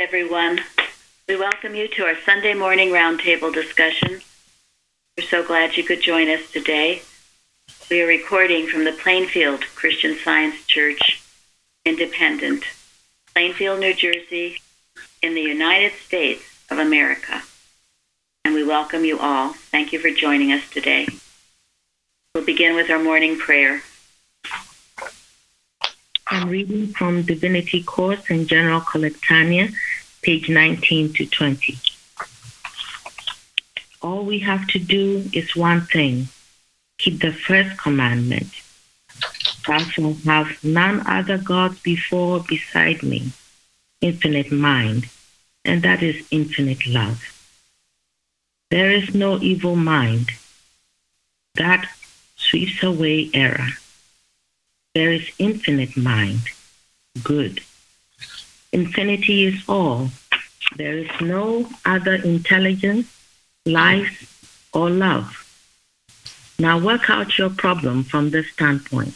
everyone. We welcome you to our Sunday morning roundtable discussion. We're so glad you could join us today. We are recording from the Plainfield Christian Science Church, Independent, Plainfield, New Jersey, in the United States of America. And we welcome you all. Thank you for joining us today. We'll begin with our morning prayer. I'm reading from Divinity Course and General Collectanea, page 19 to 20. All we have to do is one thing keep the first commandment. Thou shalt have none other gods before beside me, infinite mind, and that is infinite love. There is no evil mind. That sweeps away error there is infinite mind, good. Infinity is all. There is no other intelligence, life, or love. Now work out your problem from this standpoint.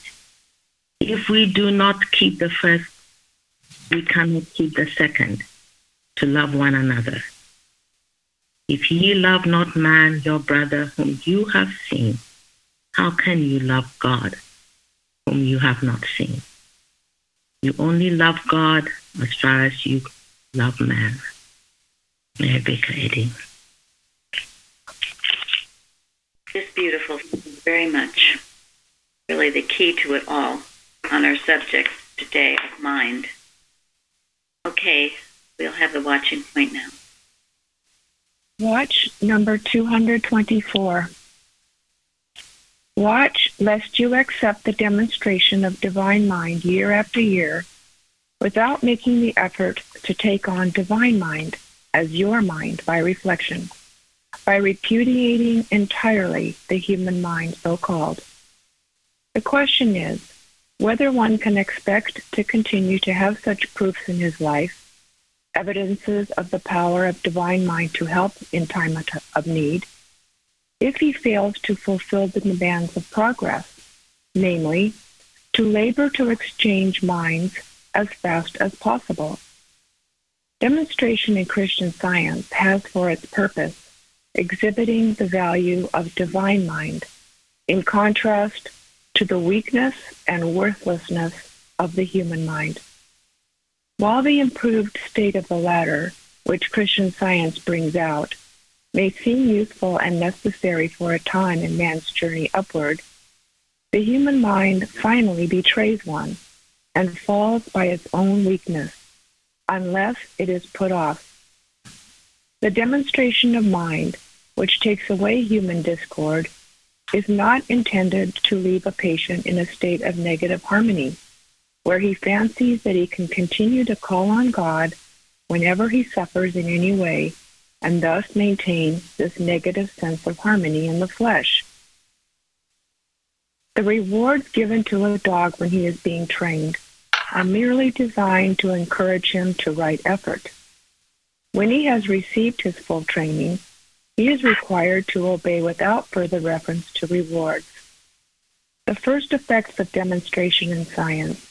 If we do not keep the first, we cannot keep the second, to love one another. If ye love not man, your brother, whom you have seen, how can you love God? Whom you have not seen. You only love God as far as you love man. Mary Baker Eddy. It's beautiful, very much. Really the key to it all on our subject today of mind. Okay, we'll have the watching point now. Watch number 224. Watch lest you accept the demonstration of divine mind year after year without making the effort to take on divine mind as your mind by reflection, by repudiating entirely the human mind so called. The question is whether one can expect to continue to have such proofs in his life, evidences of the power of divine mind to help in time of need if he fails to fulfill the demands of progress, namely, to labor to exchange minds as fast as possible. Demonstration in Christian science has for its purpose exhibiting the value of divine mind in contrast to the weakness and worthlessness of the human mind. While the improved state of the latter, which Christian science brings out, may seem useful and necessary for a time in man's journey upward, the human mind finally betrays one and falls by its own weakness unless it is put off. The demonstration of mind, which takes away human discord, is not intended to leave a patient in a state of negative harmony, where he fancies that he can continue to call on God whenever he suffers in any way and thus maintain this negative sense of harmony in the flesh. The rewards given to a dog when he is being trained are merely designed to encourage him to right effort. When he has received his full training, he is required to obey without further reference to rewards. The first effects of demonstration in science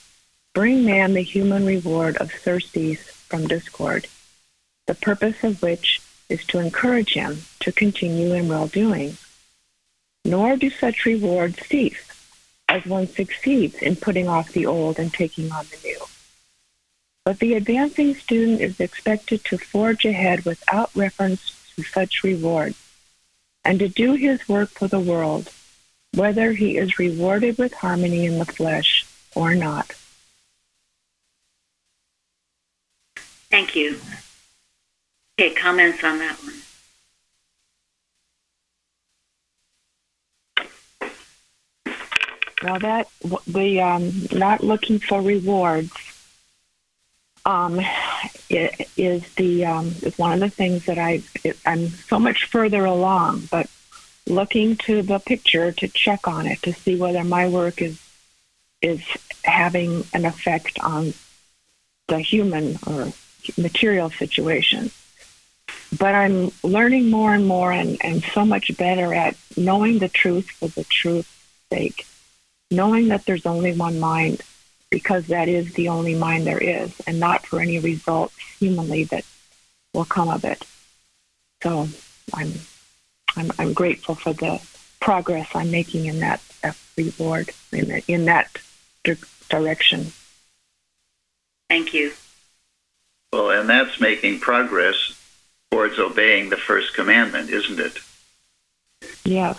bring man the human reward of surcease from discord, the purpose of which is to encourage him to continue in well doing. Nor do such rewards cease as one succeeds in putting off the old and taking on the new. But the advancing student is expected to forge ahead without reference to such rewards and to do his work for the world, whether he is rewarded with harmony in the flesh or not. Thank you. Okay, comments on that one? Well, that the um, not looking for rewards um, is the um, is one of the things that I I'm so much further along, but looking to the picture to check on it to see whether my work is is having an effect on the human or material situation but I'm learning more and more and, and so much better at knowing the truth for the truth's sake, knowing that there's only one mind, because that is the only mind there is, and not for any results humanly that will come of it. So I'm I'm, I'm grateful for the progress I'm making in that, that reward in, the, in that di- direction. Thank you. Well, and that's making progress towards obeying the first commandment, isn't it? Yes.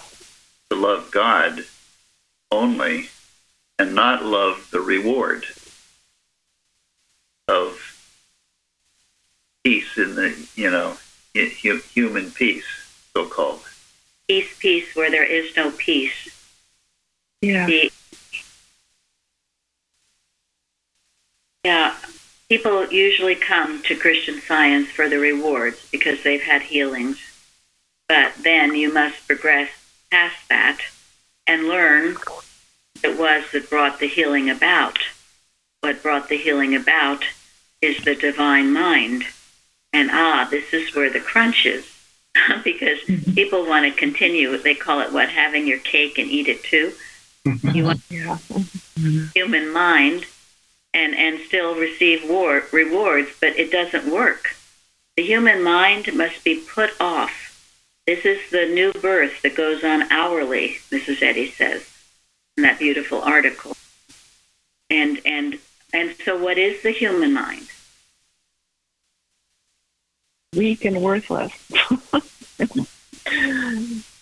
To love God only and not love the reward of peace in the, you know, human peace, so called. Peace, peace, where there is no peace. Yeah. The, yeah. People usually come to Christian science for the rewards because they've had healings. But then you must progress past that and learn it was that brought the healing about. What brought the healing about is the divine mind. And ah, this is where the crunch is. because mm-hmm. people want to continue. They call it what? Having your cake and eat it too. Mm-hmm. You want yeah. Mm-hmm. human mind and and still receive war, rewards, but it doesn't work. The human mind must be put off. This is the new birth that goes on hourly, Mrs. Eddy says in that beautiful article. And and and so what is the human mind? Weak and worthless.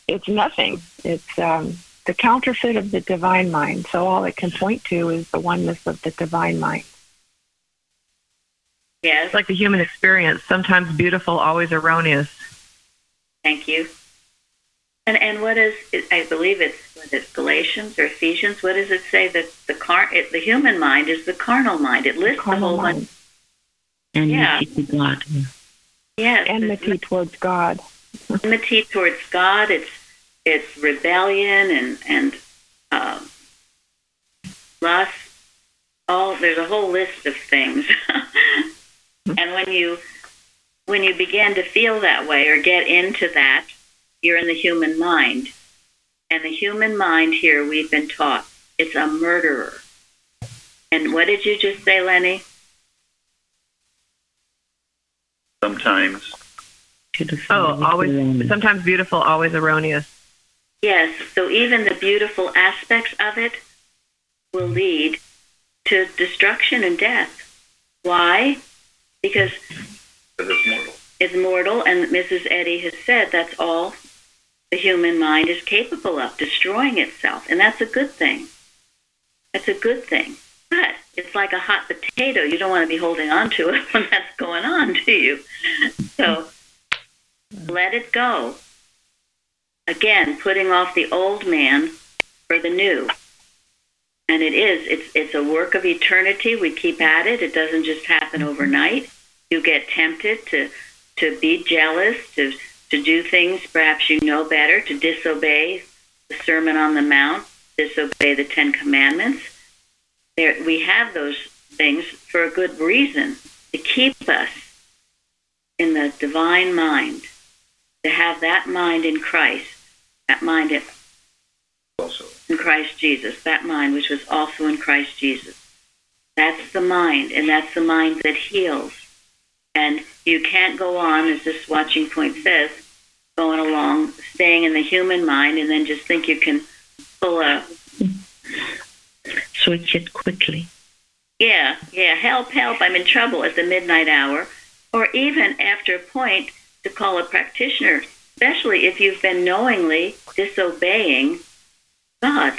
it's nothing. It's um, the counterfeit of the divine mind. So all it can point to is the oneness of the divine mind. Yes. It's like the human experience, sometimes beautiful, always erroneous. Thank you. And and what is I believe it's what is Galatians or Ephesians? What does it say that the car it, the human mind is the carnal mind? It lists the, the whole mind. Enmity yeah. to God. Yes. Enmity towards God. enmity towards God. It's it's rebellion and and uh, lust. All there's a whole list of things. and when you when you begin to feel that way or get into that, you're in the human mind. And the human mind here, we've been taught, it's a murderer. And what did you just say, Lenny? Sometimes. Oh, always. Sometimes beautiful, always erroneous. Yes. So even the beautiful aspects of it will lead to destruction and death. Why? Because it's mortal. It's mortal, and Mrs. Eddy has said that's all the human mind is capable of destroying itself, and that's a good thing. That's a good thing. But it's like a hot potato. You don't want to be holding on to it when that's going on, do you? So let it go. Again, putting off the old man for the new. And it is, it's, it's a work of eternity. We keep at it. It doesn't just happen mm-hmm. overnight. You get tempted to, to be jealous, to to do things perhaps you know better, to disobey the Sermon on the Mount, disobey the Ten Commandments. There, we have those things for a good reason to keep us in the divine mind, to have that mind in Christ, that mind in, also. in Christ Jesus, that mind which was also in Christ Jesus. That's the mind, and that's the mind that heals. And you can't go on, as this watching point says, going along, staying in the human mind, and then just think you can pull a switch it quickly. Yeah, yeah. Help, help! I'm in trouble at the midnight hour, or even after a point to call a practitioner, especially if you've been knowingly disobeying God.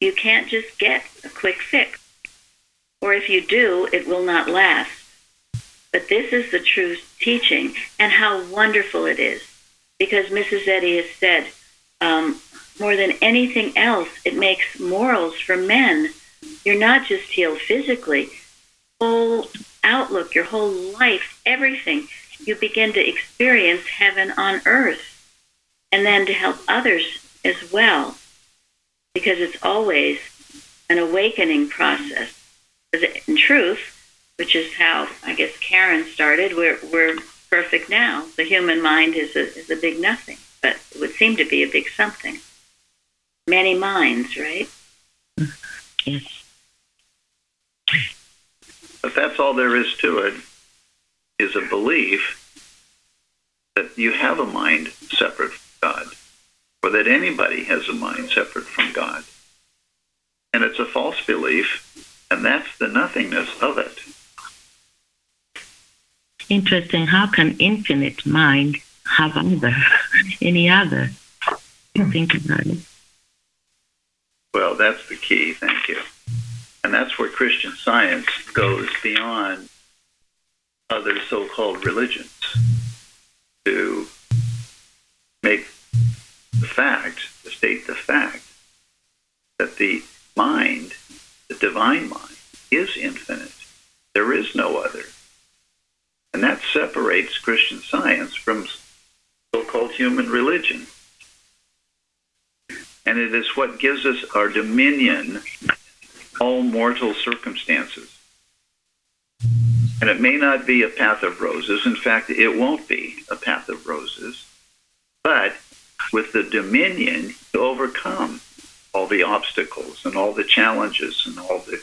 You can't just get a quick fix, or if you do, it will not last. But this is the true teaching, and how wonderful it is. Because Mrs. Eddy has said, um, more than anything else, it makes morals for men. You're not just healed physically, whole outlook, your whole life, everything. You begin to experience heaven on earth, and then to help others as well, because it's always an awakening process. In truth, which is how I guess Karen started. We're we're perfect now. The human mind is a is a big nothing, but it would seem to be a big something. Many minds, right? Yes. But that's all there is to it, is a belief that you have a mind separate from God, or that anybody has a mind separate from God. And it's a false belief, and that's the nothingness of it. Interesting. How can infinite mind have other, any other? Think about it. Well, that's the key. Thank you. And that's where Christian science goes beyond other so-called religions to make the fact, to state the fact that the mind, the divine mind, is infinite. There is no other. And that separates Christian science from so-called human religion. And it is what gives us our dominion all mortal circumstances. And it may not be a path of roses. In fact, it won't be a path of roses. But with the dominion, you overcome all the obstacles and all the challenges and all the,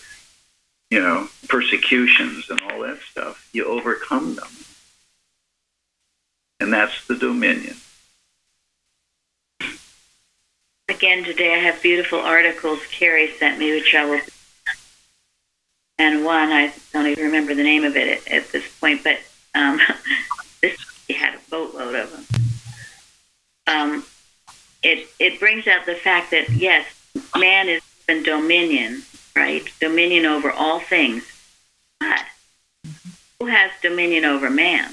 you know, persecutions and all that stuff. You overcome them. And that's the dominion. Again, today I have beautiful articles Carrie sent me, which I will and one I don't even remember the name of it at, at this point, but um, this had a boatload of them. Um, it it brings out the fact that yes, man is given dominion, right? Dominion over all things, but who has dominion over man?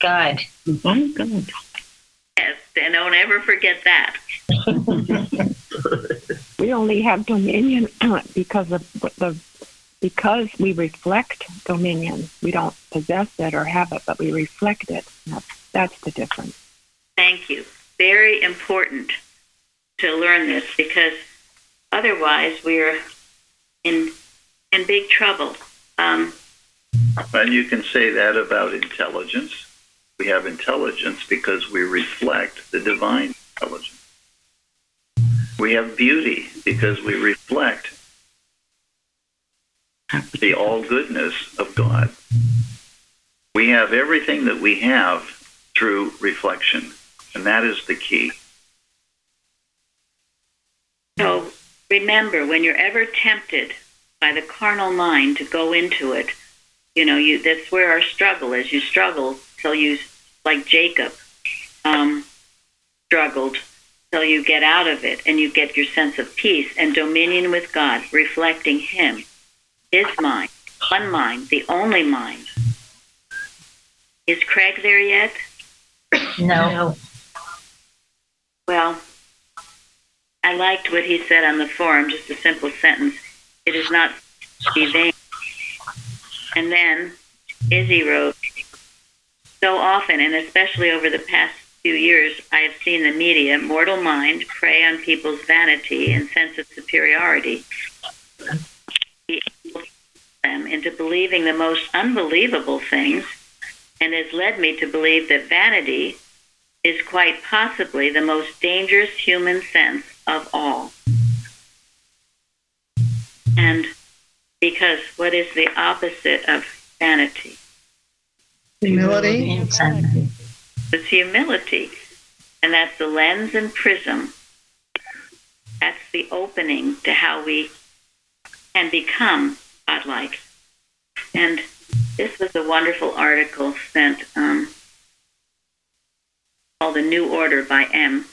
God. Oh, God. Yes, and don't ever forget that. we only have dominion because of the because we reflect dominion. We don't possess it or have it, but we reflect it. That's, that's the difference. Thank you. Very important to learn this because otherwise we're in in big trouble. Um, and you can say that about intelligence. We have intelligence because we reflect the divine intelligence. We have beauty because we reflect the all goodness of God. We have everything that we have through reflection, and that is the key. So remember, when you're ever tempted by the carnal mind to go into it, you know, you that's where our struggle is. You struggle till you, like Jacob, um, struggled till you get out of it and you get your sense of peace and dominion with God, reflecting Him, His mind, one mind, the only mind. Is Craig there yet? No. Well, I liked what he said on the forum, just a simple sentence. It is not be vain. And then Izzy wrote, so often, and especially over the past few years, I have seen the media, mortal mind, prey on people's vanity and sense of superiority, them into believing the most unbelievable things, and has led me to believe that vanity is quite possibly the most dangerous human sense of all. And because what is the opposite of vanity? Humility. Humility. It's humility. And that's the lens and prism. That's the opening to how we can become godlike. And this was a wonderful article sent um, called The New Order by M.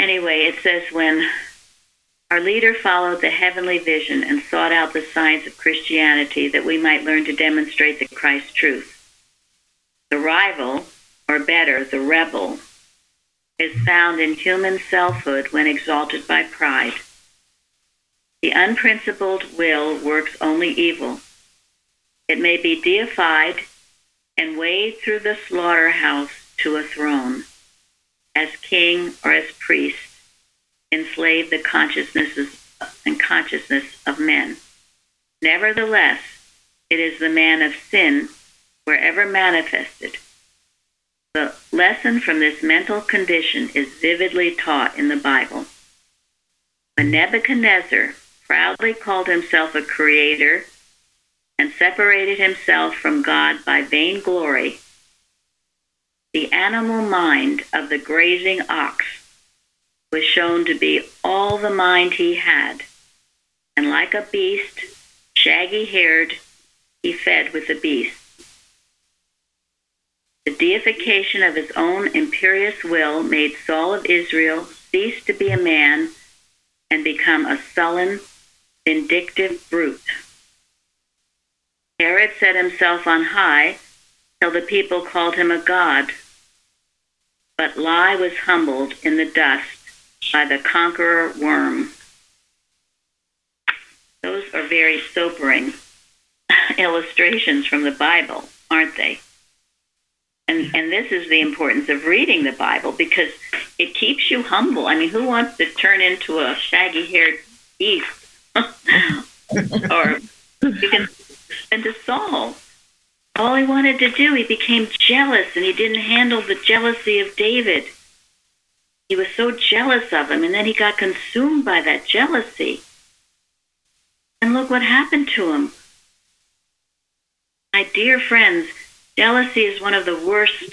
Anyway, it says when our leader followed the heavenly vision and sought out the science of Christianity that we might learn to demonstrate the Christ truth. The rival or better, the rebel, is found in human selfhood when exalted by pride. The unprincipled will works only evil. It may be deified and wade through the slaughterhouse to a throne, as king or as priest, enslave the consciousnesses and consciousness of men. Nevertheless, it is the man of sin, wherever manifested, the lesson from this mental condition is vividly taught in the Bible. When Nebuchadnezzar proudly called himself a creator and separated himself from God by vainglory, the animal mind of the grazing ox was shown to be all the mind he had, and like a beast, shaggy haired, he fed with the beast. The deification of his own imperious will made Saul of Israel cease to be a man and become a sullen, vindictive brute. Herod set himself on high till the people called him a god. But lie was humbled in the dust by the conqueror worm. Those are very sobering illustrations from the Bible, aren't they? And, and this is the importance of reading the Bible because it keeps you humble. I mean, who wants to turn into a shaggy haired beast? or you can into Saul. All he wanted to do, he became jealous and he didn't handle the jealousy of David. He was so jealous of him, and then he got consumed by that jealousy. And look what happened to him. My dear friends, jealousy is one of the worst,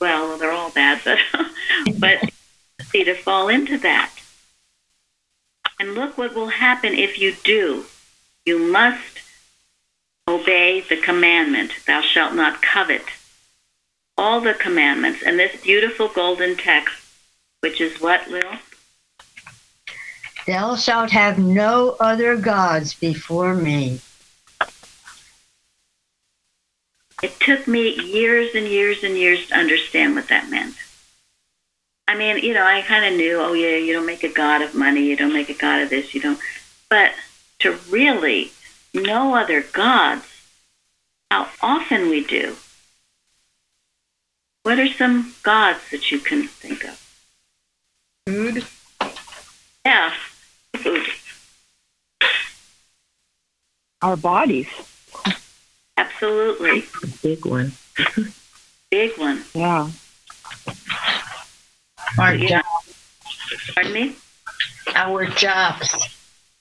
well, they're all bad, but, but see to fall into that. And look what will happen if you do. You must obey the commandment, thou shalt not covet. All the commandments. And this beautiful golden text, which is what, Lil? Thou shalt have no other gods before me. It took me years and years and years to understand what that meant. I mean, you know, I kind of knew, oh, yeah, you don't make a god of money, you don't make a god of this, you don't. But to really no other gods, how often we do. What are some gods that you can think of? Food. Yeah, food. Our bodies. Absolutely. Big one. Big one. Yeah. Our Yeah. job. Pardon me? Our jobs.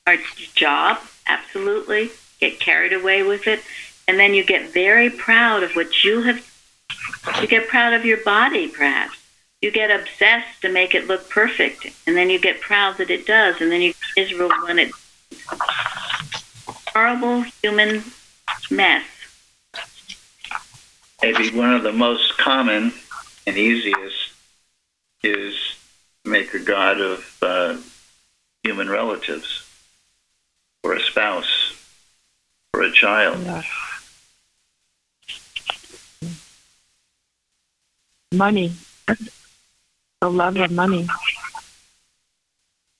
Our job, absolutely. Get carried away with it. And then you get very proud of what you have. You get proud of your body, perhaps. You get obsessed to make it look perfect. And then you get proud that it does. And then you get miserable when it. Horrible human mess. Maybe one of the most common and easiest is make a god of uh, human relatives or a spouse or a child. Yeah. Money. The love of money.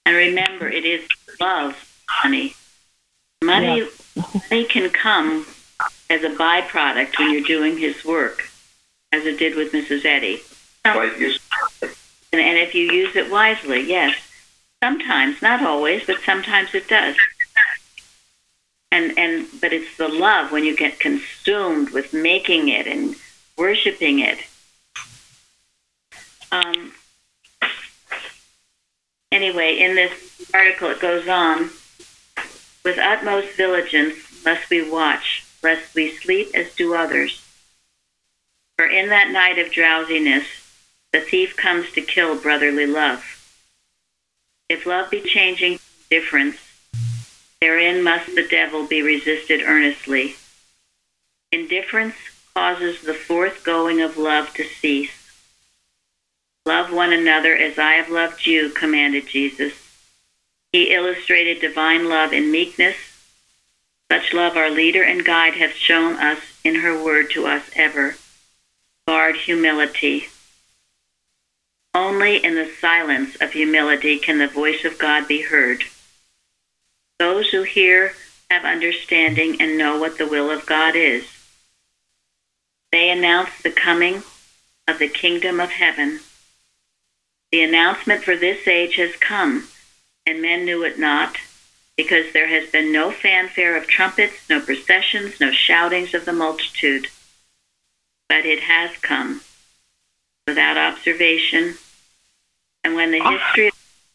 And remember, it is love, honey. Money, money can come as a byproduct when you're doing his work, as it did with Mrs. Eddy. And, and if you use it wisely, yes. Sometimes, not always, but sometimes it does. And and but it's the love when you get consumed with making it and worshiping it. Um, anyway, in this article it goes on. With utmost vigilance must we watch, lest we sleep as do others. For in that night of drowsiness the thief comes to kill brotherly love. If love be changing difference, therein must the devil be resisted earnestly. Indifference causes the forthgoing of love to cease. Love one another as I have loved you, commanded Jesus. He illustrated divine love in meekness. Such love our leader and guide hath shown us in her word to us ever. Guard humility. Only in the silence of humility can the voice of God be heard. Those who hear have understanding and know what the will of God is. They announce the coming of the kingdom of heaven. The announcement for this age has come, and men knew it not, because there has been no fanfare of trumpets, no processions, no shoutings of the multitude. But it has come without observation, and when the history of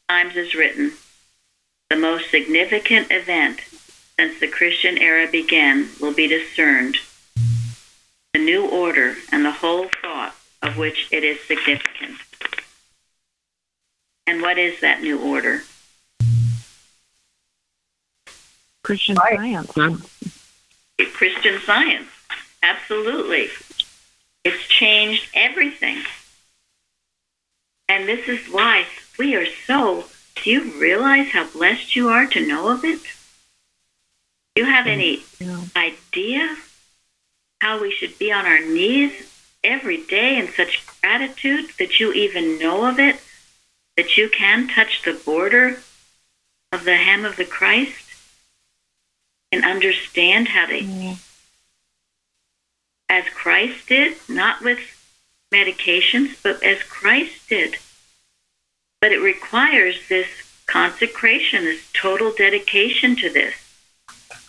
times is written, the most significant event since the Christian era began will be discerned, the new order and the whole thought of which it is significant. And what is that new order? Christian Right. Science. Christian science. Absolutely. It's changed everything. And this is why we are so. Do you realize how blessed you are to know of it? Do you have any Yeah. idea how we should be on our knees every day in such gratitude that you even know of it? That you can touch the border of the hem of the Christ and understand how to Yeah. Mm. as Christ did, not with medications, but as Christ did. But it requires this consecration, this total dedication to this,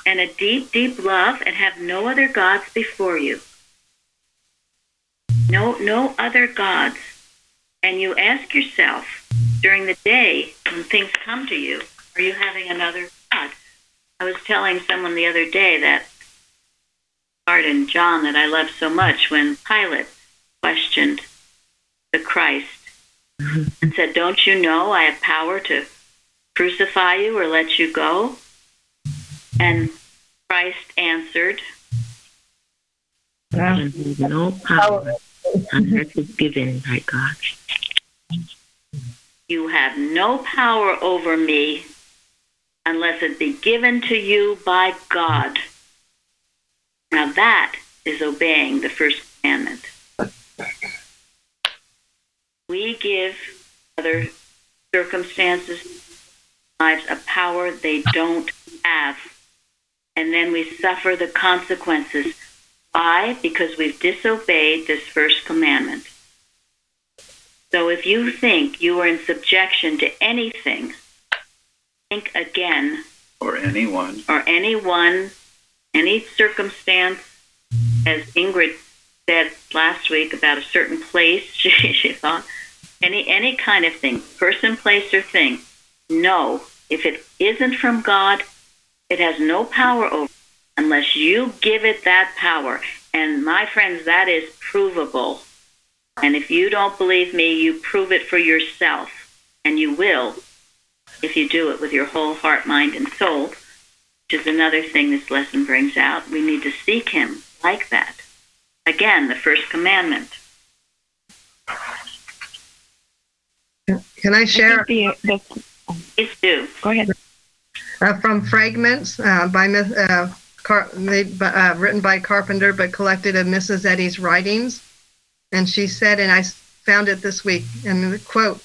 and a deep, deep love, and have no other gods before you. No, no other gods. And you ask yourself during the day when things come to you, are you having another? I was telling someone the other day that part in John that I love so much when Pilate questioned the Christ and said, Don't you know I have power to crucify you or let you go? And Christ answered, no power unless it's given by God. You have no power over me unless it be given to you by God. Now that is obeying the first commandment. We give other circumstances, lives, a power they don't have. And then we suffer the consequences. Why? Because we've disobeyed this first commandment. So if you think you are in subjection to anything, think again, Or anyone. or anyone, any circumstance, as Ingrid said last week about a certain place, she, she thought, any any kind of thing, person, place, or thing. No, if it isn't from God, it has no power over unless you give it that power. And my friends, that is provable. And if you don't believe me, you prove it for yourself. And you will if you do it with your whole heart, mind, and soul, which is another thing this lesson brings out. We need to seek Him like that. Again, the first commandment. Can I I share think the, the, Please do. go ahead. uh, from fragments uh, by Miss- uh, Car- made, by- uh, written by Carpenter, but collected in Mrs. Eddy's writings? And she said, and I found it this week, and the quote: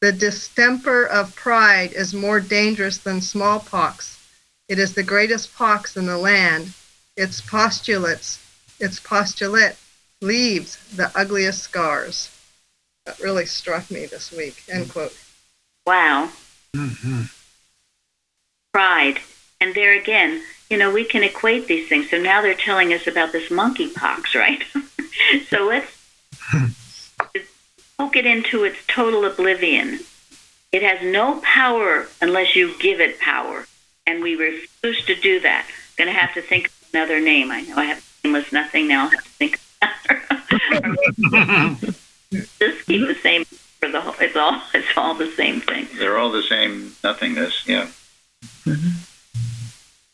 "The distemper of pride is more dangerous than smallpox. It is the greatest pox in the land. Its postulates, its postulate leaves the ugliest scars." That really struck me this week. End mm. quote. Wow. Mm-hmm. Pride. And there again, you know, we can equate these things. So now they're telling us about this monkeypox, right? so let's poke it into its total oblivion. It has no power unless you give it power. And we refuse to do that. Going to have to think of another name. I know I have nameless nothing now. I'll have to think of Just keep the same for the whole. It's all. It's all the same thing. They're all the same nothingness. Yeah. Mm-hmm.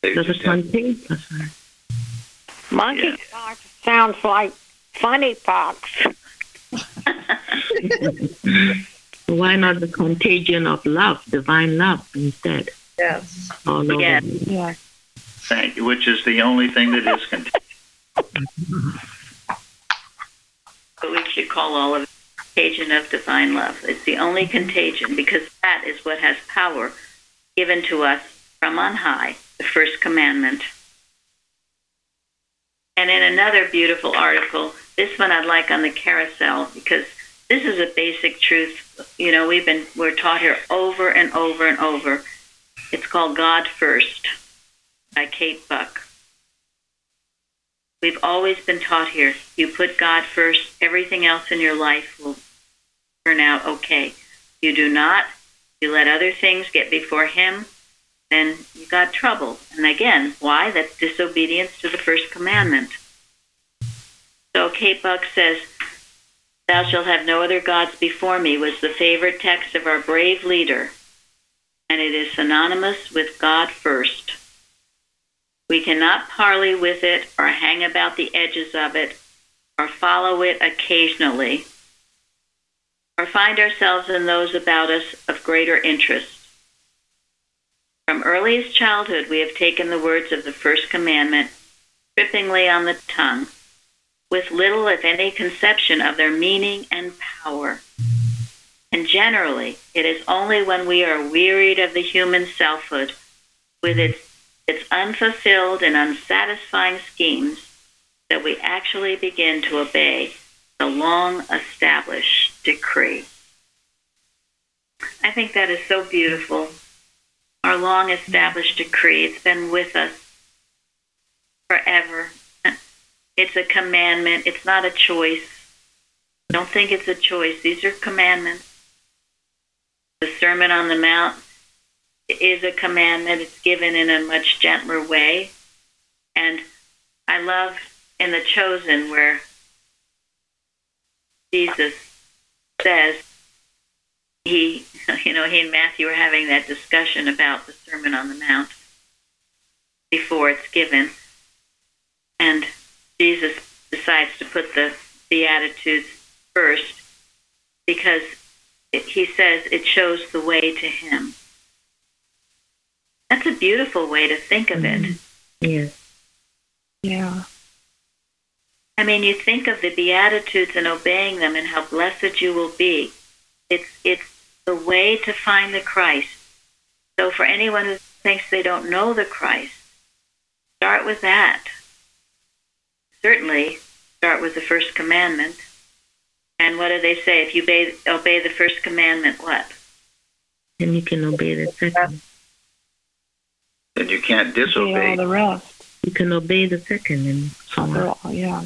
They Does just it have- contain? That's right. Monkeypox sounds like funny pox. Why not the contagion of love, divine love instead? Yes. All over. Yeah. Yeah. Thank you, which is the only thing that is contagious. But we should call all of it contagion of divine love. It's the only contagion because that is what has power given to us from on high, the first commandment. And in another beautiful article, this one I'd like on the carousel because this is a basic truth. You know, we've been we're taught here over and over and over. It's called God First by Kate Buck. We've always been taught here you put God first, everything else in your life will turn out okay. You do not, you let other things get before Him, then you got trouble. And again, why? That's disobedience to the first commandment. So Kate Buck says, Thou shalt have no other gods before me was the favorite text of our brave leader, and it is synonymous with God first. We cannot parley with it or hang about the edges of it or follow it occasionally or find ourselves in those about us of greater interest. From earliest childhood, we have taken the words of the first commandment trippingly on the tongue, with little, if any, conception of their meaning and power. And generally, it is only when we are wearied of the human selfhood, with its, its unfulfilled and unsatisfying schemes, that we actually begin to obey the long established decree. I think that is so beautiful. Our long established decree, it's been with us forever. It's a commandment, it's not a choice. Don't think it's a choice. These are commandments. The Sermon on the Mount is a commandment. It's given in a much gentler way. And I love in The Chosen where Jesus says, he, you know, he and Matthew are having that discussion about the Sermon on the Mount before it's given. And Jesus decides to put the Beatitudes first because it, he says it shows the way to him. That's a beautiful way to think of it. Mm-hmm. Yeah. Yeah. I mean, you think of the Beatitudes and obeying them and how blessed you will be. It's, it's the way to find the Christ. So for anyone who thinks they don't know the Christ, start with that. Certainly, start with the first commandment. And what do they say? If you obey, obey the first commandment, what? Then you can obey the second. Then you can't See all disobey. the rest. You can obey the second and so on. Yeah.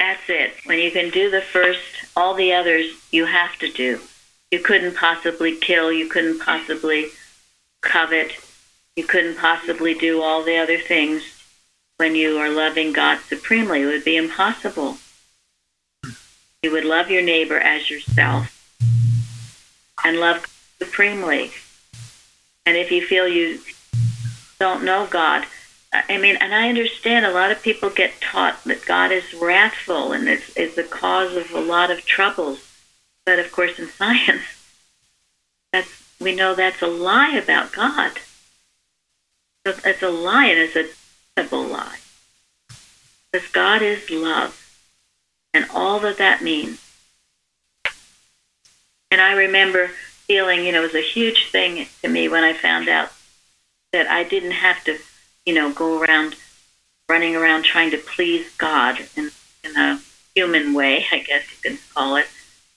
That's it. When you can do the first, all the others you have to do. You couldn't possibly kill, you couldn't possibly covet, you couldn't possibly do all the other things when you are loving God supremely. It would be impossible. You would love your neighbor as yourself and love supremely. And if you feel you don't know God, I mean, and I understand a lot of people get taught that God is wrathful and is, is the cause of a lot of troubles. But of course, in science, that's we know that's a lie about God. It's a lie, and it's a terrible lie. Because God is love, and all that that means. And I remember feeling, you know, it was a huge thing to me when I found out that I didn't have to you know, go around running around trying to please God in, in a human way, I guess you can call it,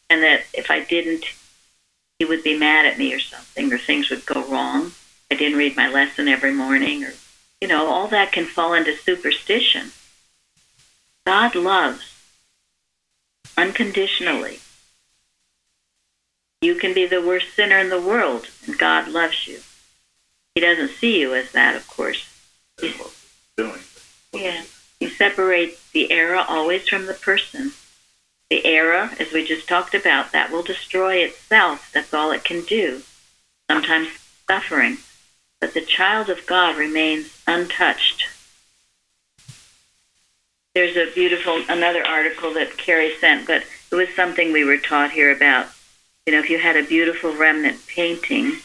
and that if I didn't, he would be mad at me or something, or things would go wrong. I didn't read my lesson every morning, or, you know, all that can fall into superstition. God loves unconditionally. You can be the worst sinner in the world, and God loves you. He doesn't see you as that, of course. Doing. Yeah. You separate the error always from the person. The error, as we just talked about, that will destroy itself. That's all it can do. Sometimes suffering. But the child of God remains untouched. There's a beautiful, another article that Carrie sent, but it was something we were taught here about. You know, if you had a beautiful Rembrandt painting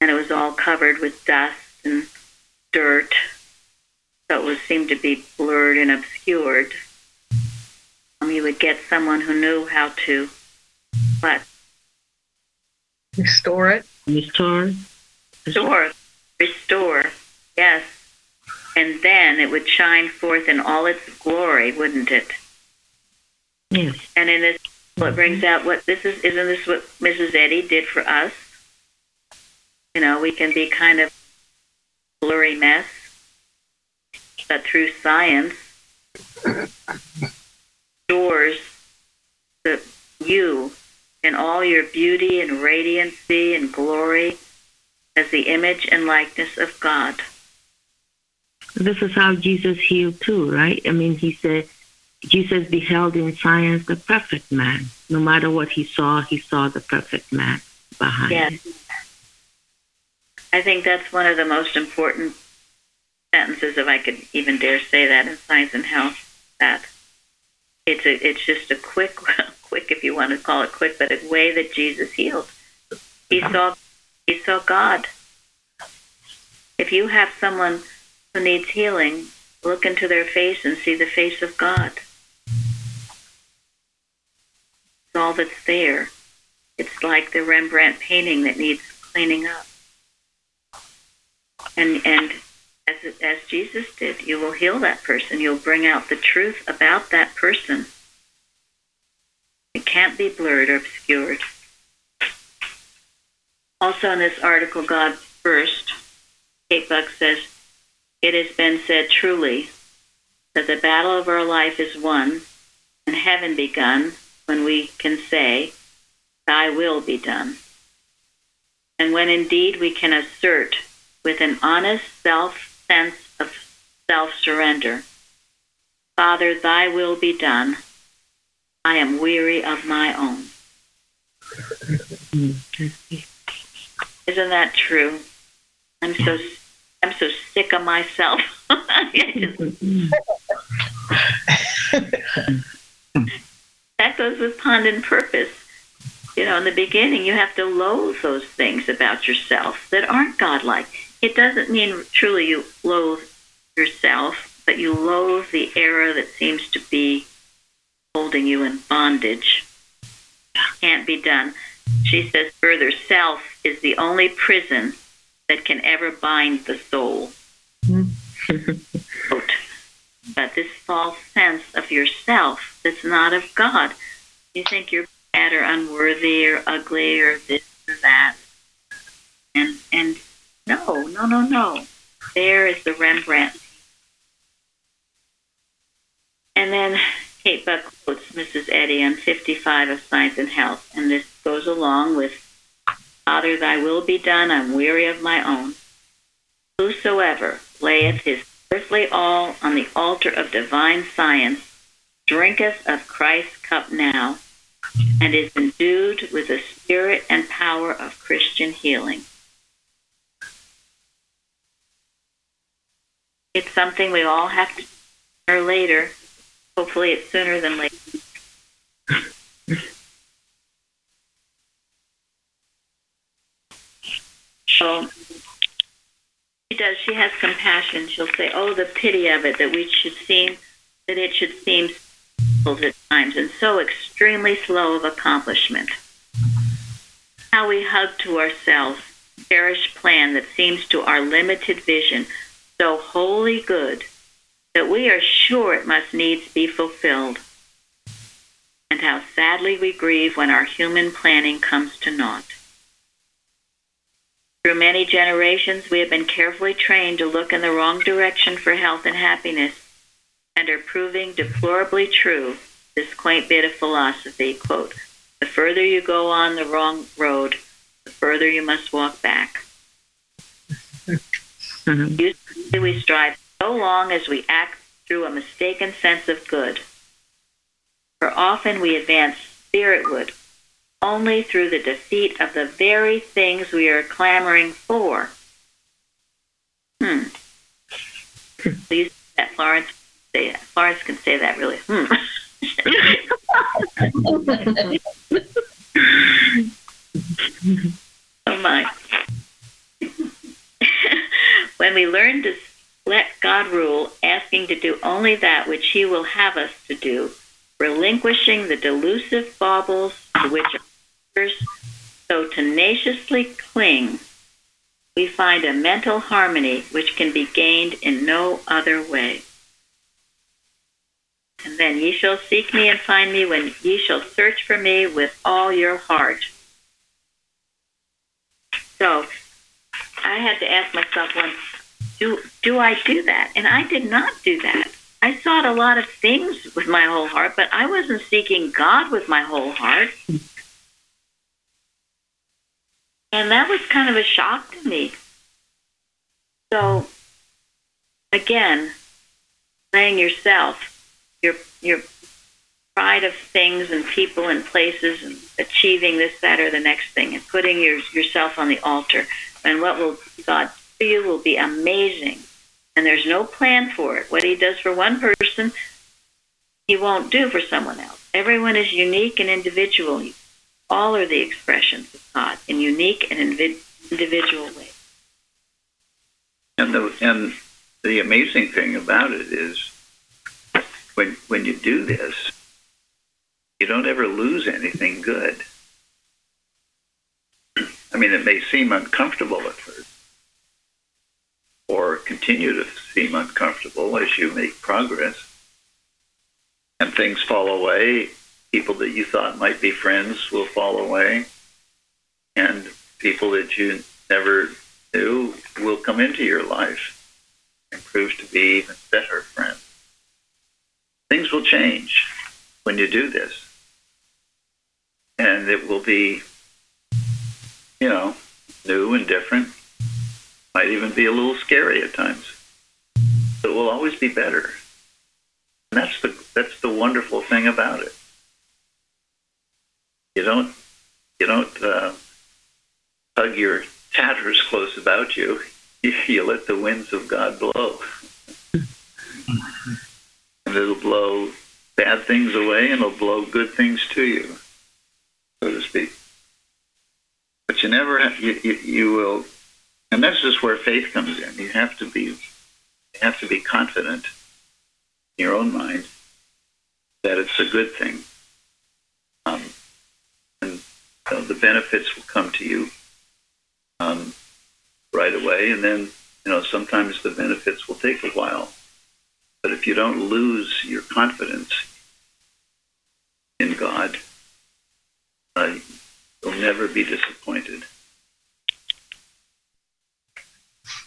and it was all covered with dust and dirt, so it would seem to be blurred and obscured. Um, you would get someone who knew how to, what, Restore it. Restore. Restore, restore, yes, and then it would shine forth in all its glory, wouldn't it? Yes. And in this, what brings out what this is, isn't this what Mrs. Eddy did for us? You know, we can be kind of blurry mess, but through science, stores the you in all your beauty and radiancy and glory as the image and likeness of God. This is how Jesus healed too, right? I mean, he said, Jesus beheld in science the perfect man. No matter what he saw, he saw the perfect man behind Yes. it. I think that's one of the most important sentences, if I could even dare say that, in Science and Health. That it's a, it's just a quick, quick, if you want to call it quick, but a way that Jesus healed. He saw, he saw God. If you have someone who needs healing, look into their face and see the face of God. It's all that's there. It's like the Rembrandt painting that needs cleaning up. And and as as Jesus did, you will heal that person. You'll bring out the truth about that person. It can't be blurred or obscured. Also in this article, God First, Kate Buck says, It has been said truly that the battle of our life is won and heaven begun when we can say, Thy will be done. And when indeed we can assert with an honest self sense of self surrender, Father, thy will be done. I am weary of my own. Isn't that true? I'm so I'm so sick of myself. That goes with pond and purpose. You know, in the beginning, you have to loathe those things about yourself that aren't godlike. It doesn't mean truly you loathe yourself, but you loathe the error that seems to be holding you in bondage. Can't be done. She says further, self is the only prison that can ever bind the soul. Mm-hmm. But this false sense of yourself that's not of God. You think you're bad or unworthy or ugly or this or that. And and no, no, no, no. There is the Rembrandt. And then Kate Buck quotes Mrs. Eddy on 55 of Science and Health, and this goes along with Father, thy will be done, I'm weary of my own. Whosoever layeth his earthly all on the altar of divine science drinketh of Christ's cup now and is endued with the spirit and power of Christian healing. It's something we all have to sooner or later. Hopefully, it's sooner than later. So she does. She has compassion. She'll say, "Oh, the pity of it that we should seem that it should seem at times and so extremely slow of accomplishment. How we hug to ourselves cherished plan that seems to our limited vision so wholly good that we are sure it must needs be fulfilled. And how sadly we grieve when our human planning comes to naught. Through many generations, we have been carefully trained to look in the wrong direction for health and happiness, and are proving deplorably true this quaint bit of philosophy. Quote, the further you go on the wrong road, the further you must walk back. Mhm. Usually we strive so long as we act through a mistaken sense of good. For often we advance spiritward only through the defeat of the very things we are clamoring for. Hmm. Please, that Florence say that. Florence can say that really. Hmm. oh my. when we learn to let God rule, asking to do only that which He will have us to do, relinquishing the delusive baubles to which others so tenaciously cling, we find a mental harmony which can be gained in no other way. And then ye shall seek me and find me when ye shall search for me with all your heart. So I had to ask myself once, do do I do that? And I did not do that. I sought a lot of things with my whole heart, but I wasn't seeking God with my whole heart. And that was kind of a shock to me. So, again, laying yourself, your your pride of things and people and places and achieving this, that, or the next thing, and putting your, yourself on the altar. And what will God do you will be amazing. And there's no plan for it. What He does for one person, He won't do for someone else. Everyone is unique and individual. All are the expressions of God in unique and individual ways. And the and the amazing thing about it is when when you do this, you don't ever lose anything good. I mean, it may seem uncomfortable at first, or continue to seem uncomfortable as you make progress, and things fall away. People that you thought might be friends will fall away, and people that you never knew will come into your life and prove to be even better friends. Things will change when you do this and it will be, you know, new and different. Might even be a little scary at times. But it will always be better. And that's the that's the wonderful thing about it. You don't you don't uh, hug your tatters close about you. You, let the winds of God blow, and it'll blow bad things away, and it'll blow good things to you so to speak. But you never you, you, you will, and that's just where faith comes in. You have to be, you have to be confident in your own mind that it's a good thing. Um, and the benefits will come to you um, right away, and then you know sometimes the benefits will take a while. But if you don't lose your confidence in God, uh, you'll never be disappointed.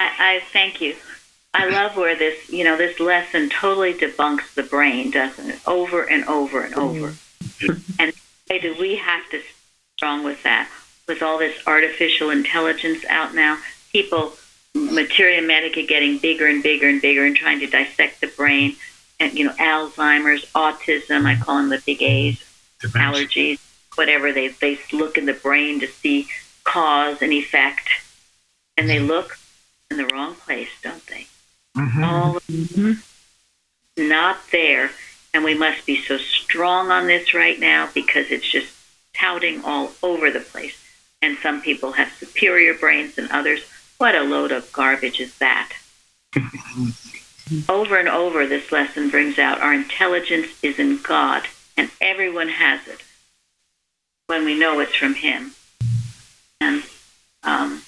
I, I thank you. I love where this, you know, this lesson totally debunks the brain, doesn't it? Over and over and over. Mm-hmm. and why do we have to strong with that? With all this artificial intelligence out now, people, materia medica getting bigger and bigger and bigger and trying to dissect the brain. And, you know, Alzheimer's, autism, I call them the big A's, allergies whatever they they look in the brain to see cause and effect, and they look in the wrong place, don't they? Mm-hmm. All mm-hmm. not there, and we must be so strong on this right now because it's just touting all over the place. And some people have superior brains than others. What a load of garbage is that? over and over, this lesson brings out our intelligence is in God, and everyone has it when we know it's from Him. And um,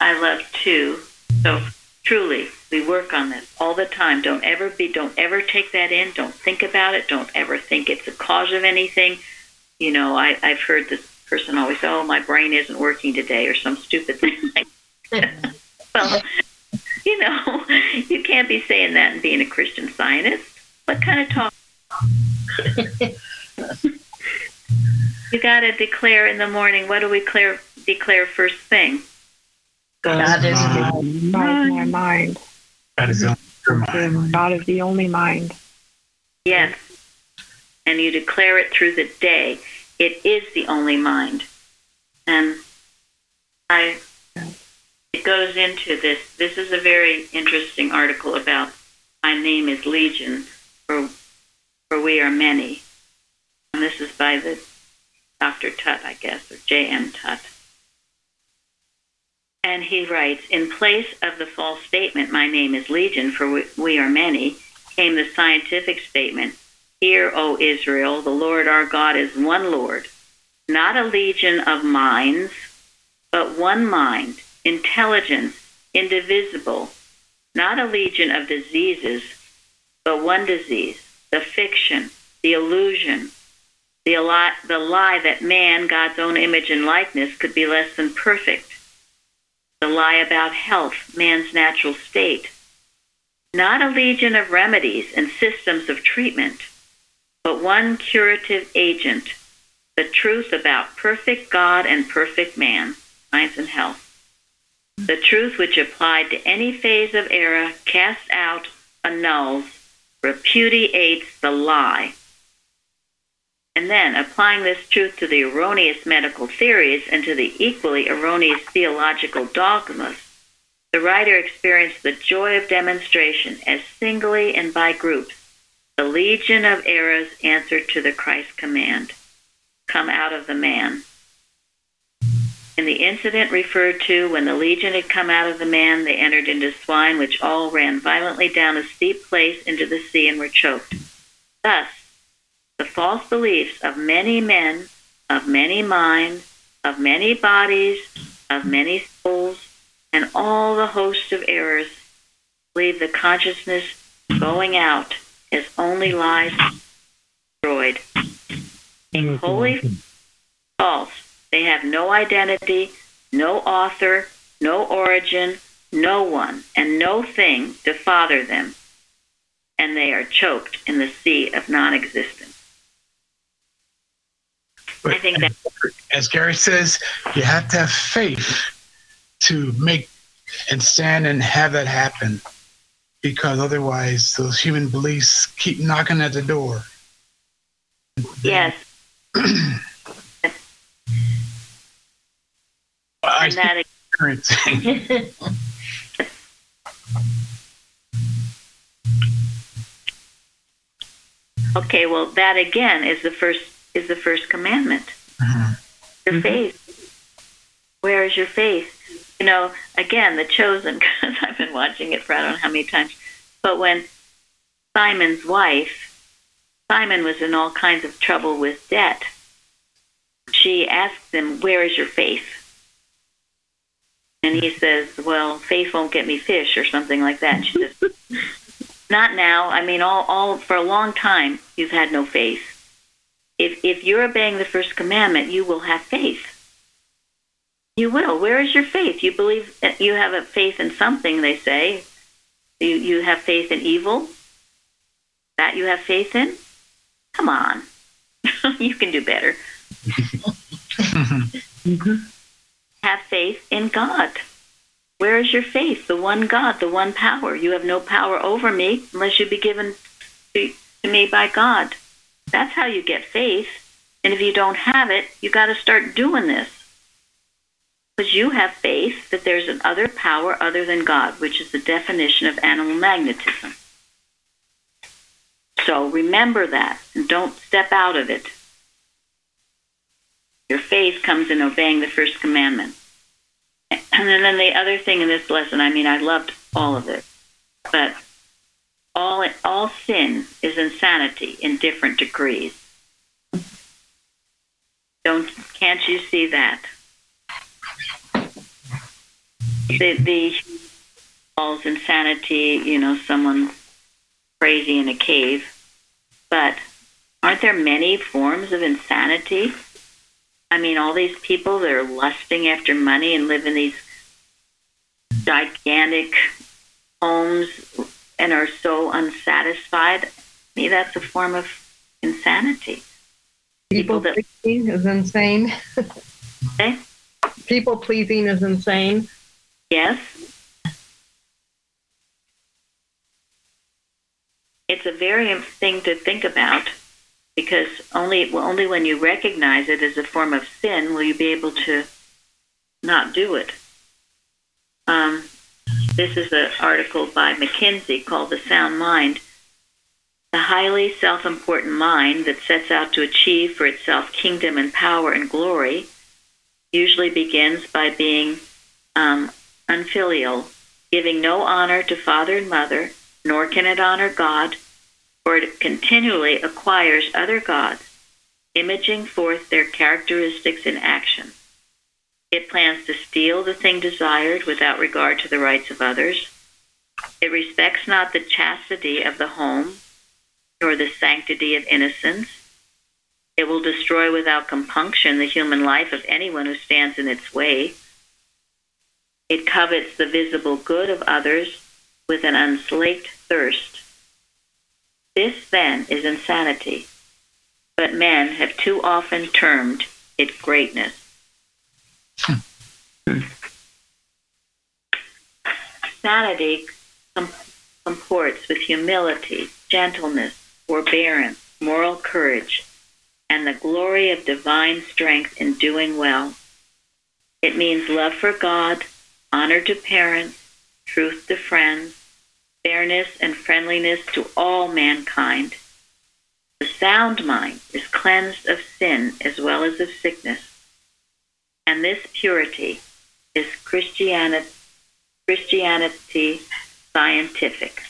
I love too. So truly, we work on this all the time. Don't ever be. Don't ever take that in. Don't think about it. Don't ever think it's a cause of anything. You know, I, I've heard this person always, "Oh, my brain isn't working today," or some stupid thing. well, you know, you can't be saying that and being a Christian Scientist. What kind of talk? You got to declare in the morning. What do we declare, declare first thing? God, is my mind. God is mind. God is the only mind. Yes. And you declare it through the day. It is the only mind. And I it goes into this. This is a very interesting article about my name is Legion, for for we are many. And this is by the Dr. Tut, I guess, or J.M. Tut. And he writes In place of the false statement, My name is Legion, for we are many, came the scientific statement, Hear, O Israel, the Lord our God is one Lord, not a legion of minds, but one mind, intelligence, indivisible, not a legion of diseases, but one disease, the fiction, the illusion, the lie, the lie that man, God's own image and likeness, could be less than perfect, the lie about health, man's natural state. Not a legion of remedies and systems of treatment, but one curative agent, the truth about perfect God and perfect man, science and health. The truth which applied to any phase of error casts out, annuls, repudiates the lie. And then, applying this truth to the erroneous medical theories and to the equally erroneous theological dogmas, the writer experienced the joy of demonstration as singly and by groups. The legion of errors answered to the Christ command come out of the man. In the incident referred to, when the legion had come out of the man, they entered into swine, which all ran violently down a steep place into the sea and were choked. Thus, the false beliefs of many men, of many minds, of many bodies, of many souls, and all the host of errors leave the consciousness going out as only lies destroyed. Wholly false. They have no identity, no author, no origin, no one, and no thing to father them, and they are choked in the sea of non existence. I think that. As Gary says, you have to have faith to make and stand and have that happen because otherwise those human beliefs keep knocking at the door. Yes. I and that experiencing. okay, well, that again is the first is the first commandment. Mhm. Your faith. Where is your faith? You know, again, the chosen. Because I've been watching it for I don't know how many times. But when Simon's wife, Simon was in all kinds of trouble with debt. She asked him, "Where is your faith?" And he says, "Well, faith won't get me fish or something like that." And she says, "Not now. I mean, all all for a long time you've had no faith. If if you're obeying the first commandment, you will have faith. You will. Where is your faith? You believe that you have a faith in something. They say you you have faith in evil. That you have faith in. Come on, you can do better." have faith in God. Where is your faith? The one God, the one power. You have no power over me unless you be given to, to me by God. That's how you get faith. And if you don't have it, you got to start doing this. Because you have faith that there's an other power other than God, which is the definition of animal magnetism. So remember that and don't step out of it. Your faith comes in obeying the first commandment. And then the other thing in this lesson, I mean, I loved all of it, but all all sin is insanity in different degrees. Don't can't you see that? The the falls insanity, you know, someone crazy in a cave, but aren't there many forms of insanity? I mean, all these people that are lusting after money and live in these gigantic homes and are so unsatisfied. Me, that's a form of insanity. People, that- pleasing is insane. Okay? People pleasing is insane. Yes. It's a very thing to think about because only well, only when you recognize it as a form of sin will you be able to not do it. Um, this is an article by McKinsey called "The Sound Mind." The highly self-important mind that sets out to achieve for itself kingdom and power and glory usually begins by being um, unfilial, giving no honor to father and mother, nor can it honor God, for it continually acquires other gods, imaging forth their characteristics in action. It plans to steal the thing desired without regard to the rights of others. It respects not the chastity of the home, nor the sanctity of innocence. It will destroy without compunction the human life of anyone who stands in its way. It covets the visible good of others with an unslaked thirst. This, then, is insanity. but men have too often termed it greatness. Sanity com- comports with humility, gentleness, forbearance, moral courage, and the glory of divine strength in doing well. It means love for God, honor to parents, truth to friends, fairness and friendliness to all mankind. The sound mind is cleansed of sin as well as of sickness, and this purity is Christianity, Christianity scientific.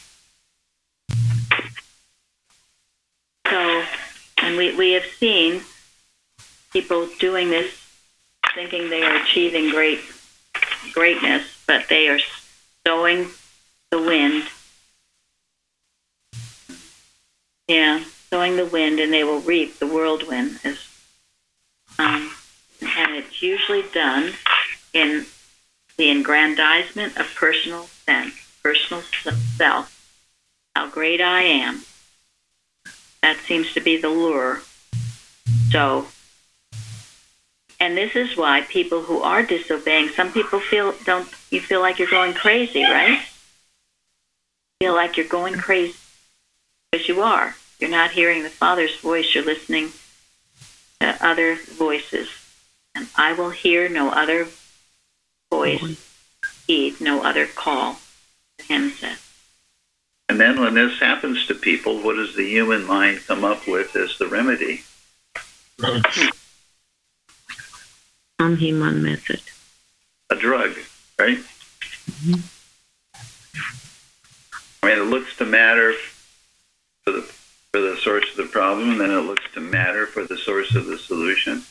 So, and we, we have seen people doing this thinking they are achieving great greatness, but they are sowing the wind. Yeah, sowing the wind, and they will reap the whirlwind. As, um, it's usually done in the aggrandizement of personal sense, personal self, how great I am. That seems to be the lure. So, and this is why people who are disobeying, some people feel don't you feel like you're going crazy, right? Feel like you're going crazy because you are. You're not hearing the Father's voice. You're listening to other voices, and I will hear no other voice, heed no other call. The hymn says. And then when this happens to people, what does the human mind come up with as the remedy? Non-human method. A drug, right? Mm-hmm. I mean, it looks to matter for the for the source of the problem, and then it looks to matter for the source of the solution.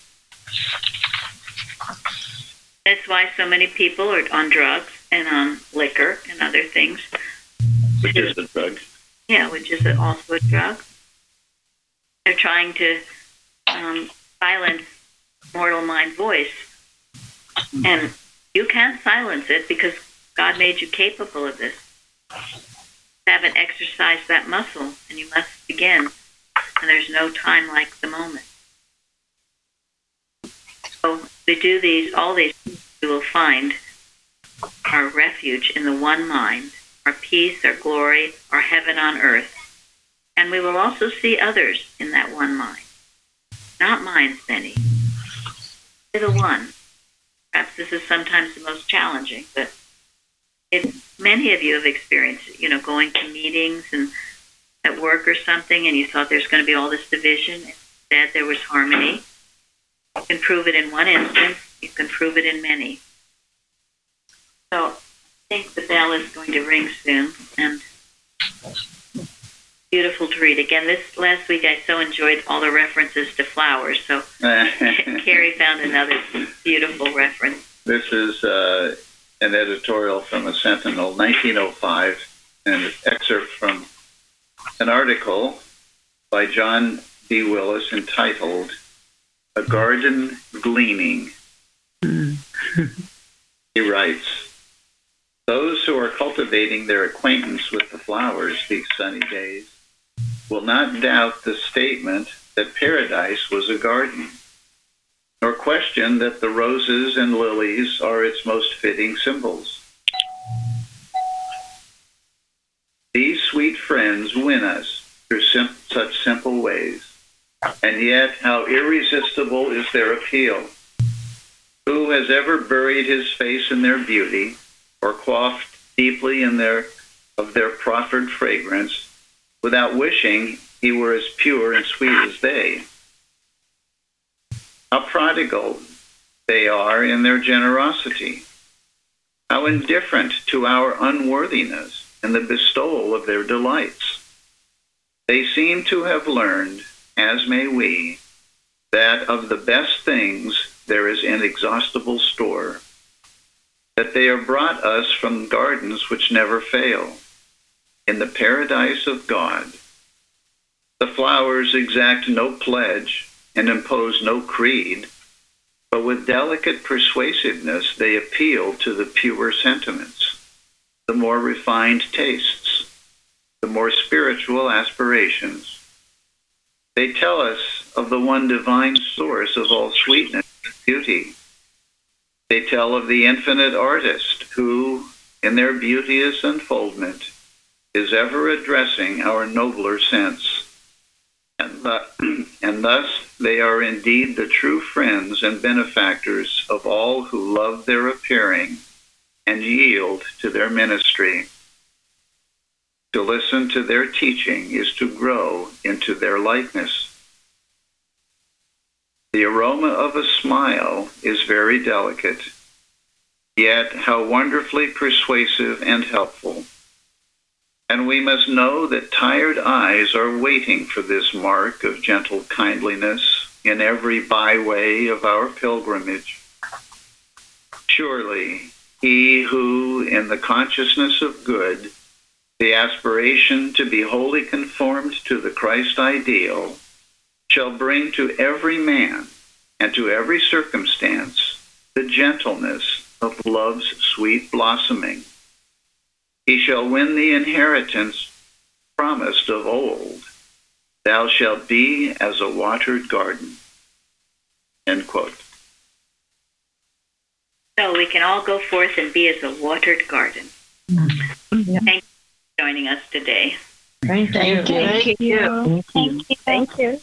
That's why so many people are on drugs and on liquor and other things. Which is a drug. Yeah, which is also a drug. They're trying to um, silence mortal mind voice. And you can't silence it because God made you capable of this. You haven't exercised that muscle, and you must begin. And there's no time like the moment. We do these, all these, we will find our refuge in the one mind, our peace, our glory, our heaven on earth. And we will also see others in that one mind. Not minds many. They're the one. Perhaps this is sometimes the most challenging, but if many of you have experienced, you know, going to meetings and at work or something, and you thought there's going to be all this division, instead there was harmony. You can prove it in one instance. You can prove it in many. So I think the bell is going to ring soon, and beautiful to read. Again, this last week I so enjoyed all the references to flowers. So Carrie found another beautiful reference. This is uh, an editorial from the Sentinel, 1905, and an excerpt from an article by John D. Willis entitled "A Garden Gleaning." Hmm. he writes. Those who are cultivating their acquaintance with the flowers these sunny days will not doubt the statement that paradise was a garden, nor question that the roses and lilies are its most fitting symbols. These sweet friends win us through sim- such simple ways, and yet how irresistible is their appeal. Who has ever buried his face in their beauty, or quaffed deeply in their of their proffered fragrance, without wishing he were as pure and sweet as they. How prodigal they are in their generosity. How indifferent to our unworthiness in the bestowal of their delights. They seem to have learned, as may we, that of the best things there is inexhaustible store, that they are brought us from gardens which never fail, in the paradise of God. The flowers exact no pledge and impose no creed, but with delicate persuasiveness they appeal to the pure sentiments, the more refined tastes, the more spiritual aspirations. They tell us of the one divine source of all sweetness and beauty. They tell of the infinite artist who, in their beauteous unfoldment, is ever addressing our nobler sense. And, and thus they are indeed the true friends and benefactors of all who love their appearing and yield to their ministry. To listen to their teaching is to grow into their likeness. The aroma of a smile is very delicate, yet how wonderfully persuasive and helpful. And we must know that tired eyes are waiting for this mark of gentle kindliness in every byway of our pilgrimage. Surely, he who, in the consciousness of good, the aspiration to be wholly conformed to the Christ ideal, shall bring to every man and to every circumstance the gentleness of love's sweet blossoming. He shall win the inheritance promised of old. Thou shalt be as a watered garden. End quote. So we can all go forth and be as a watered garden. Yeah. Thank you for joining us today. Thank you. Thank you. Thank you. Thank you.